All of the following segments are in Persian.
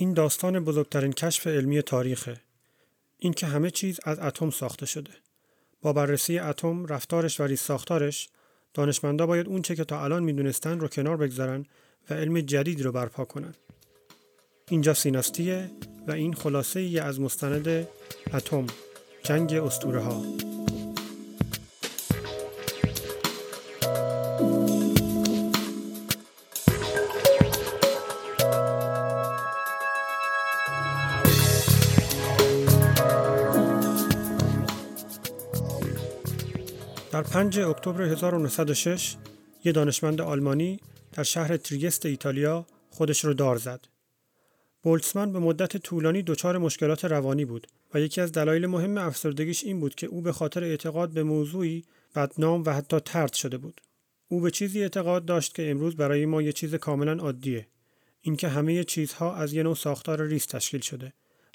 این داستان بزرگترین کشف علمی تاریخه. این که همه چیز از اتم ساخته شده. با بررسی اتم، رفتارش و ساختارش، دانشمندا باید اون چه که تا الان می‌دونستن رو کنار بگذارن و علم جدید رو برپا کنن. اینجا سیناستیه و این خلاصه ای از مستند اتم جنگ استوره ها در 5 اکتبر 1906 یه دانشمند آلمانی در شهر تریست ایتالیا خودش رو دار زد. بولتسمن به مدت طولانی دچار مشکلات روانی بود و یکی از دلایل مهم افسردگیش این بود که او به خاطر اعتقاد به موضوعی بدنام و حتی ترد شده بود. او به چیزی اعتقاد داشت که امروز برای ما یه چیز کاملا عادیه. اینکه همه چیزها از یه نوع ساختار ریز تشکیل شده.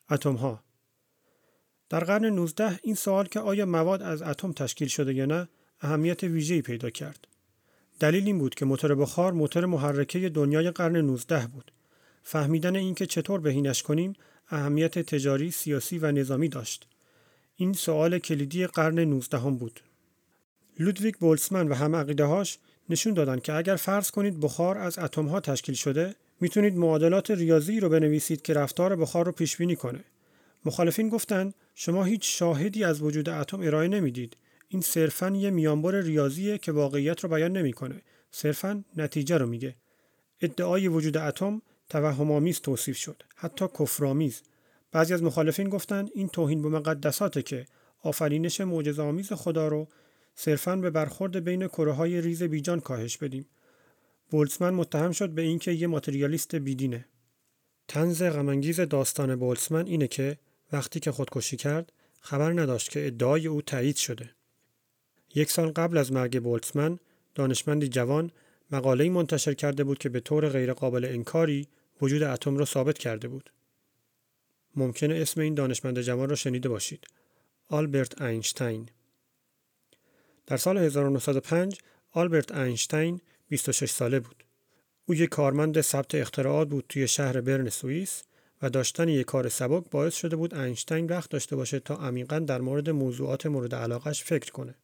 اتم ها. در قرن 19 این سوال که آیا مواد از اتم تشکیل شده یا نه اهمیت ویژه‌ای پیدا کرد. دلیل این بود که موتور بخار موتور محرکه دنیای قرن 19 بود. فهمیدن اینکه چطور بهینش کنیم اهمیت تجاری، سیاسی و نظامی داشت. این سوال کلیدی قرن 19 هم بود. لودویگ بولسمن و هم هاش نشون دادن که اگر فرض کنید بخار از اتم ها تشکیل شده می‌تونید معادلات ریاضی رو بنویسید که رفتار بخار رو پیش بینی کنه. مخالفین گفتند شما هیچ شاهدی از وجود اتم ارائه نمی‌دید. این صرفاً یه میانبر ریاضیه که واقعیت رو بیان نمی‌کنه. صرفاً نتیجه رو میگه. ادعای وجود اتم توهم‌آمیز توصیف شد حتی کفرآمیز بعضی از مخالفین گفتند این توهین به مقدساته که آفرینش معجزه‌آمیز خدا رو صرفاً به برخورد بین کره های ریز بیجان کاهش بدیم بولتسمن متهم شد به اینکه یه ماتریالیست بیدینه تنز غمانگیز داستان بولتسمن اینه که وقتی که خودکشی کرد خبر نداشت که ادعای او تایید شده یک سال قبل از مرگ بولتسمن دانشمندی جوان مقاله‌ای منتشر کرده بود که به طور غیرقابل انکاری وجود اتم را ثابت کرده بود. ممکنه اسم این دانشمند جوان را شنیده باشید. آلبرت اینشتین. در سال 1905 آلبرت اینشتین 26 ساله بود. او یک کارمند ثبت اختراعات بود توی شهر برن سوئیس و داشتن یک کار سبک باعث شده بود اینشتین وقت داشته باشه تا عمیقا در مورد موضوعات مورد علاقش فکر کنه.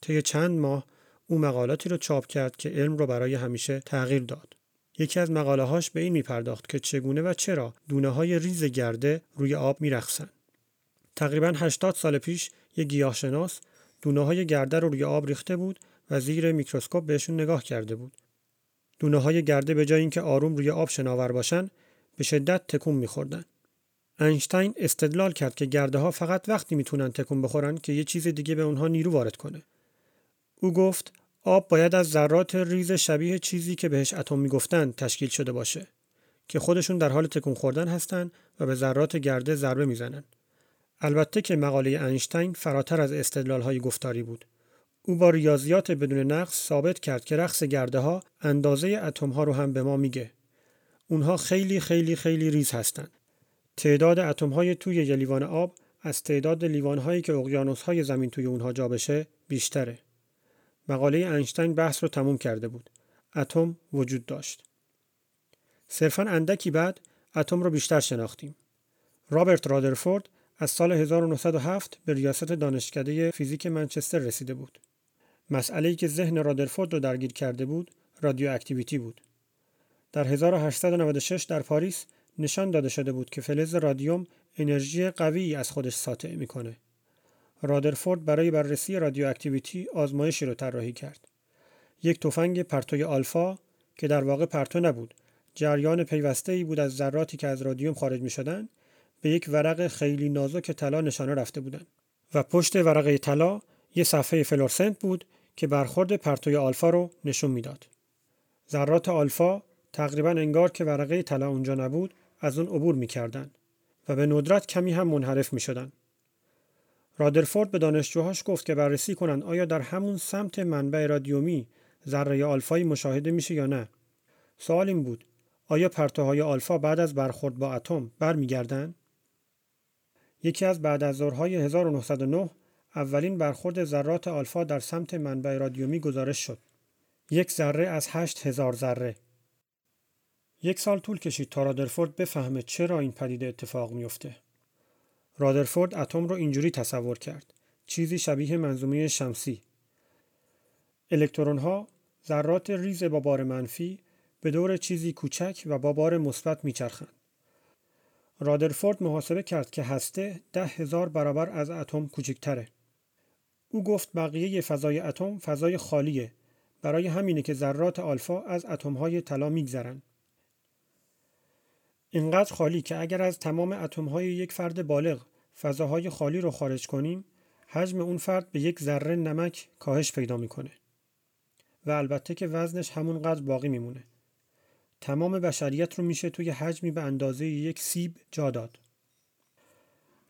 طی چند ماه او مقالاتی رو چاپ کرد که علم رو برای همیشه تغییر داد. یکی از مقاله هاش به این می پرداخت که چگونه و چرا دونه های ریز گرده روی آب می رخصن. تقریبا 80 سال پیش یک گیاهشناس دونه های گرده رو روی آب ریخته بود و زیر میکروسکوپ بهشون نگاه کرده بود. دونه های گرده به جای اینکه آروم روی آب شناور باشن به شدت تکون میخوردن. اینشتین استدلال کرد که گرده ها فقط وقتی می‌تونن تکون بخورن که یه چیز دیگه به اونها نیرو وارد کنه. او گفت آب باید از ذرات ریز شبیه چیزی که بهش اتم می‌گفتند تشکیل شده باشه که خودشون در حال تکون خوردن هستند و به ذرات گرده ضربه می‌زنن. البته که مقاله اینشتین فراتر از استدلال های گفتاری بود. او با ریاضیات بدون نقص ثابت کرد که رقص گرده ها اندازه اتم ها رو هم به ما میگه. اونها خیلی خیلی خیلی ریز هستند. تعداد اتم های توی یه لیوان آب از تعداد لیوان هایی که اقیانوس های زمین توی اونها جا بشه بیشتره. مقاله اینشتین بحث رو تموم کرده بود. اتم وجود داشت. صرفا اندکی بعد اتم رو بیشتر شناختیم. رابرت رادرفورد از سال 1907 به ریاست دانشکده فیزیک منچستر رسیده بود. مسئله‌ای که ذهن رادرفورد رو درگیر کرده بود، radioactivity بود. در 1896 در پاریس نشان داده شده بود که فلز رادیوم انرژی قوی از خودش ساطع می‌کنه. رادرفورد برای بررسی radioactivity آزمایشی را طراحی کرد. یک تفنگ پرتوی آلفا که در واقع پرتو نبود، جریان پیوسته ای بود از ذراتی که از رادیوم خارج می شدن به یک ورق خیلی نازک طلا نشانه رفته بودند و پشت ورقه طلا یک صفحه فلورسنت بود که برخورد پرتوی آلفا رو نشون می‌داد. ذرات آلفا تقریبا انگار که ورقه طلا اونجا نبود از اون عبور می‌کردند و به ندرت کمی هم منحرف می شدن. رادرفورد به دانشجوهاش گفت که بررسی کنند آیا در همون سمت منبع رادیومی ذره آلفایی مشاهده میشه یا نه. سوال این بود آیا پرتوهای آلفا بعد از برخورد با اتم برمیگردند؟ یکی از بعد از ظهرهای 1909 اولین برخورد ذرات آلفا در سمت منبع رادیومی گزارش شد. یک ذره از هشت هزار ذره. یک سال طول کشید تا رادرفورد بفهمه چرا این پدیده اتفاق میافته. رادرفورد اتم رو اینجوری تصور کرد. چیزی شبیه منظومه شمسی. الکترون ها ذرات ریز با بار منفی به دور چیزی کوچک و با بار مثبت میچرخند. رادرفورد محاسبه کرد که هسته ده هزار برابر از اتم کوچکتره. او گفت بقیه فضای اتم فضای خالیه برای همینه که ذرات آلفا از اتمهای طلا میگذرن. اینقدر خالی که اگر از تمام اتمهای یک فرد بالغ فضاهای خالی رو خارج کنیم حجم اون فرد به یک ذره نمک کاهش پیدا می‌کنه و البته که وزنش همونقدر باقی میمونه. تمام بشریت رو میشه توی حجمی به اندازه یک سیب جا داد.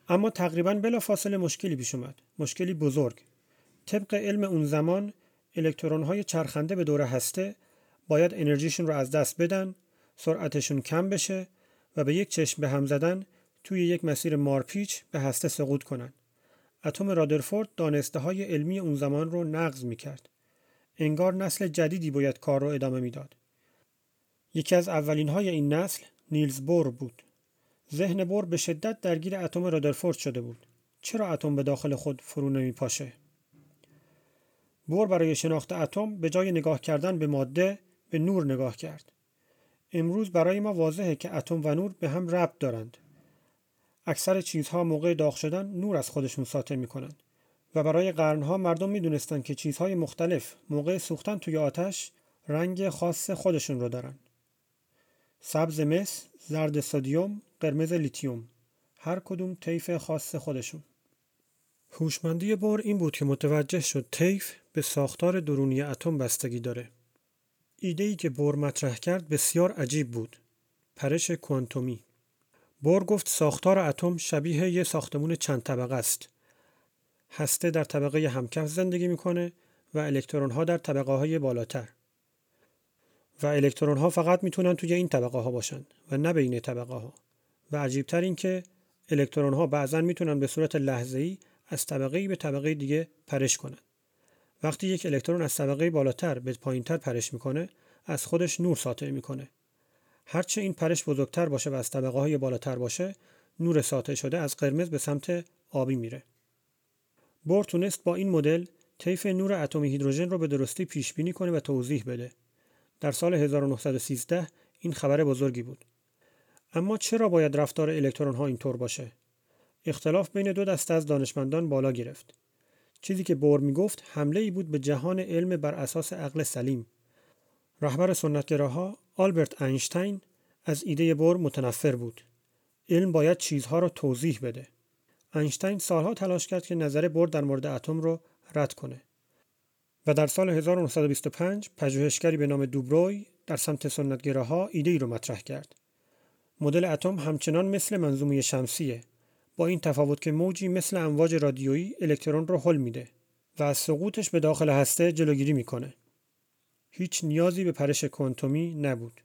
اما تقریبا بلا فاصله مشکلی پیش اومد. مشکلی بزرگ. طبق علم اون زمان الکترون های چرخنده به دور هسته باید انرژیشون رو از دست بدن، سرعتشون کم بشه و به یک چشم به هم زدن توی یک مسیر مارپیچ به هسته سقوط کنن. اتم رادرفورد دانسته های علمی اون زمان رو نقض می کرد. انگار نسل جدیدی باید کار رو ادامه می‌داد. یکی از اولین های این نسل نیلز بور بود. ذهن بور به شدت درگیر اتم رادرفورد شده بود. چرا اتم به داخل خود فرو نمی پاشه؟ بور برای شناخت اتم به جای نگاه کردن به ماده به نور نگاه کرد. امروز برای ما واضحه که اتم و نور به هم ربط دارند. اکثر چیزها موقع داغ شدن نور از خودشون ساطع می‌کنند و برای قرنها مردم می‌دونستند که چیزهای مختلف موقع سوختن توی آتش رنگ خاص خودشون رو دارن. سبز مس، زرد سدیم، قرمز لیتیوم. هر کدوم طیف خاص خودشون. هوشمندی بور این بود که متوجه شد طیف به ساختار درونی اتم بستگی داره. ایده ای که بور مطرح کرد بسیار عجیب بود. پرش کوانتومی. بور گفت ساختار اتم شبیه یه ساختمون چند طبقه است. هسته در طبقه همکف زندگی می‌کنه و الکترون ها در طبقه های بالاتر. و الکترون ها فقط می‌تونن توی این طبقه ها باشن و نه بین طبقه ها. و عجیبتر این که الکترون ها بعضا می‌تونن به صورت لحظه ای از طبقه به طبقه دیگه پرش کنن. وقتی یک الکترون از طبقه بالاتر به پایینتر پرش می‌کنه از خودش نور ساطع می‌کنه. هرچه این پرش بزرگتر باشه و از طبقه های بالاتر باشه نور ساطع شده از قرمز به سمت آبی میره. بور تونست با این مدل طیف نور اتمی هیدروژن رو به درستی پیش بینی کنه و توضیح بده. در سال 1913 این خبر بزرگی بود. اما چرا باید رفتار الکترون ها اینطور باشه؟ اختلاف بین دو دسته از دانشمندان بالا گرفت. چیزی که بور می‌گفت حمله ای بود به جهان علم بر اساس عقل سلیم. رهبر سنتگراها آلبرت اینشتین از ایده بور متنفر بود. علم باید چیزها را توضیح بده. اینشتین سالها تلاش کرد که نظر بور در مورد اتم رو رد کنه. و در سال 1925 پژوهشگری به نام دوبروی در سمت سنتگراها ایده ای رو مطرح کرد. مدل اتم همچنان مثل منظومه شمسیه با این تفاوت که موجی مثل امواج رادیویی الکترون رو حل میده و از سقوطش به داخل هسته جلوگیری می‌کنه. هیچ نیازی به پرش کوانتومی نبود.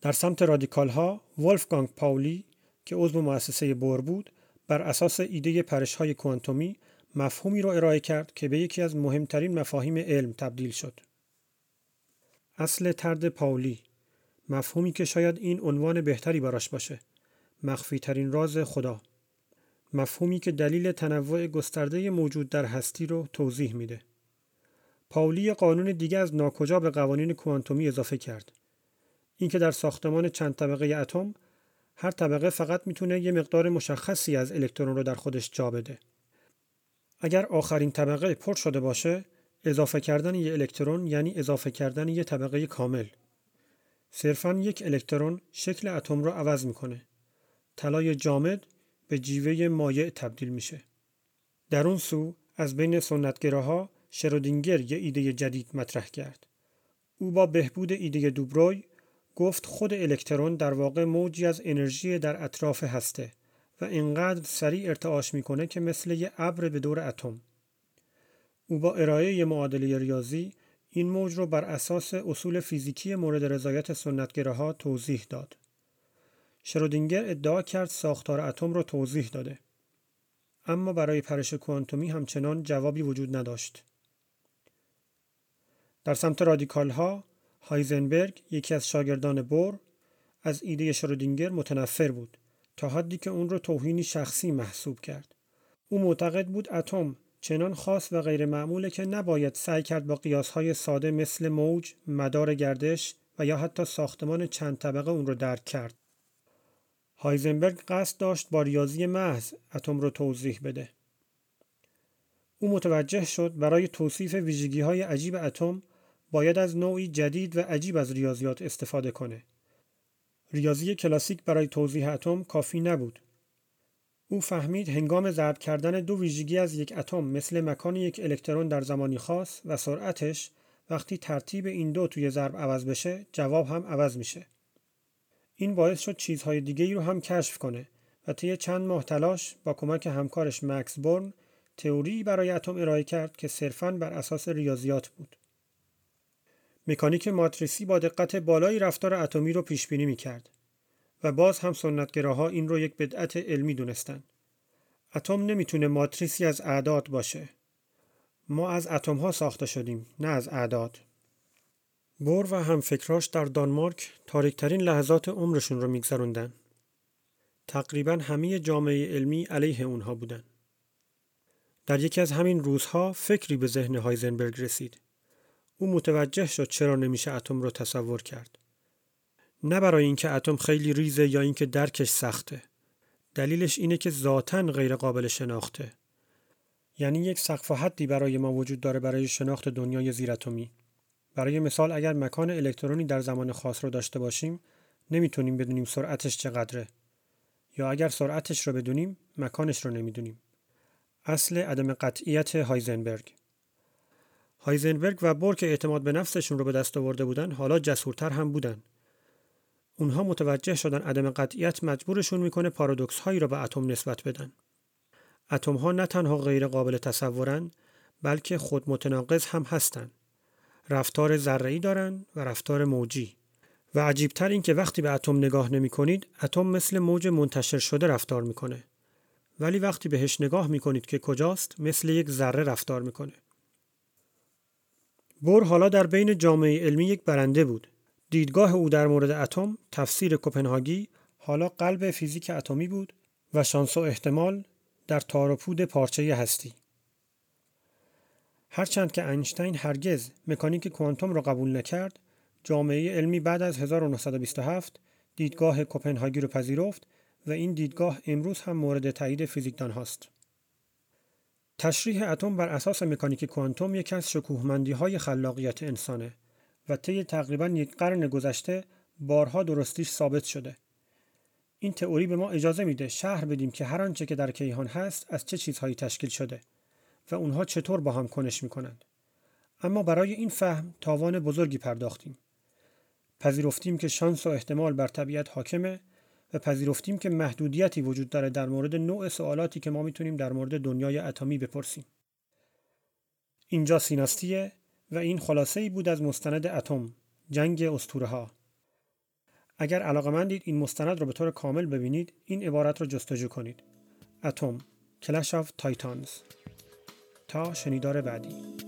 در سمت رادیکال ها ولفگانگ پاولی که عضو مؤسسه بور بود بر اساس ایده پرش های کوانتومی مفهومی را ارائه کرد که به یکی از مهمترین مفاهیم علم تبدیل شد. اصل ترد پاولی مفهومی که شاید این عنوان بهتری براش باشه مخفی ترین راز خدا مفهومی که دلیل تنوع گسترده موجود در هستی رو توضیح میده. پاولی قانون دیگه از ناکجا به قوانین کوانتومی اضافه کرد. اینکه در ساختمان چند طبقه اتم هر طبقه فقط می‌تونه یه مقدار مشخصی از الکترون رو در خودش جا بده. اگر آخرین طبقه پر شده باشه، اضافه کردن یه الکترون یعنی اضافه کردن یه طبقه کامل. صرفا یک الکترون شکل اتم رو عوض می‌کنه. طلای جامد به جیوه مایع تبدیل میشه. در اون سو از بین سنتگراها شرودینگر یه ایده جدید مطرح کرد. او با بهبود ایده دوبروی گفت خود الکترون در واقع موجی از انرژی در اطراف هسته و اینقدر سریع ارتعاش می‌کنه که مثل یه ابر به دور اتم. او با ارائه یه معادله ریاضی این موج رو بر اساس اصول فیزیکی مورد رضایت سنتگراها توضیح داد. شرودینگر ادعا کرد ساختار اتم را توضیح داده. اما برای پرش کوانتومی همچنان جوابی وجود نداشت. در سمت رادیکال ها هایزنبرگ یکی از شاگردان بور از ایده شرودینگر متنفر بود تا حدی که اون رو توهینی شخصی محسوب کرد. او معتقد بود اتم چنان خاص و غیر معموله که نباید سعی کرد با قیاسهای ساده مثل موج، مدار گردش و یا حتی ساختمان چند طبقه اون رو درک کرد. هایزنبرگ قصد داشت با ریاضی محض اتم رو توضیح بده. او متوجه شد برای توصیف ویژگی های عجیب اتم باید از نوعی جدید و عجیب از ریاضیات استفاده کنه. ریاضی کلاسیک برای توضیح اتم کافی نبود. او فهمید هنگام ضرب کردن دو ویژگی از یک اتم مثل مکان یک الکترون در زمانی خاص و سرعتش وقتی ترتیب این دو توی ضرب عوض بشه جواب هم عوض میشه. این باعث شد چیزهای دیگه ای رو هم کشف کنه و طی چند ماه تلاش با کمک همکارش مکس بورن تئوری برای اتم ارائه کرد که صرفاً بر اساس ریاضیات بود. مکانیک ماتریسی با دقت بالایی رفتار اتمی رو پیش بینی می‌کرد و باز هم سنتگراها این رو یک بدعت علمی دونستن. اتم نمی‌تونه ماتریسی از اعداد باشه. ما از اتم ها ساخته شدیم نه از اعداد. بور و هم فکراش در دانمارک تاریکترین لحظات عمرشون رو میگذروندن. تقریبا همه جامعه علمی علیه اونها بودن. در یکی از همین روزها فکری به ذهن هایزنبرگ رسید. او متوجه شد چرا نمیشه اتم رو تصور کرد. نه برای اینکه اتم خیلی ریزه یا اینکه درکش سخته. دلیلش اینه که ذاتا غیر قابل شناخته. یعنی یک سقف حدی برای ما وجود داره برای شناخت دنیای زیراتمی. برای مثال اگر مکان الکترونی در زمان خاص رو داشته باشیم نمی‌تونیم بدونیم سرعتش چقدره. یا اگر سرعتش رو بدونیم مکانش رو نمی‌دونیم. اصل عدم قطعیت هایزنبرگ. هایزنبرگ و بور که اعتماد به نفسشون رو به دست آورده بودن حالا جسورتر هم بودن. اونها متوجه شدن عدم قطعیت مجبورشون می‌کنه پارادوکس هایی را به اتم نسبت بدن. اتم ها نه تنها غیر قابل تصورن بلکه خود متناقض هم هستند رفتار ذره‌ای دارن و رفتار موجی. و عجیبتر این که وقتی به اتم نگاه نمی کنید اتم مثل موج منتشر شده رفتار می‌کنه. ولی وقتی بهش نگاه می کنید که کجاست مثل یک ذره رفتار می‌کنه. بور حالا در بین جامعه علمی یک برنده بود. دیدگاه او در مورد اتم تفسیر کوپنهاگی حالا قلب فیزیک اتمی بود و شانس و احتمال در تاروپود پارچه هستی. هرچند که اینشتین هرگز مکانیک کوانتوم را قبول نکرد، جامعه علمی بعد از 1927 دیدگاه کوپنهاگی را پذیرفت و این دیدگاه امروز هم مورد تایید فیزیکدان هاست. تشریح اتم بر اساس مکانیک کوانتوم یکی از شکوهمندی های خلاقیت انسانه و طی تقریبا یک قرن گذشته بارها درستیش ثابت شده. این تئوری به ما اجازه میده شهر بدیم که هر آنچه که در کیهان هست از چه چیزهایی تشکیل شده و اونها چطور با هم کنش می کنند. اما برای این فهم تاوان بزرگی پرداختیم. پذیرفتیم که شانس و احتمال بر طبیعت حاکمه و پذیرفتیم که محدودیتی وجود داره در مورد نوع سوالاتی که ما می‌تونیم در مورد دنیای اتمی بپرسیم. اینجا سیناستیه و این خلاصه ای بود از مستند اتم جنگ اسطوره ها. اگر علاقمندید این مستند رو به طور کامل ببینید این عبارت رو جستجو کنید. Atom Clash of Titans تا شنیدار بعدی.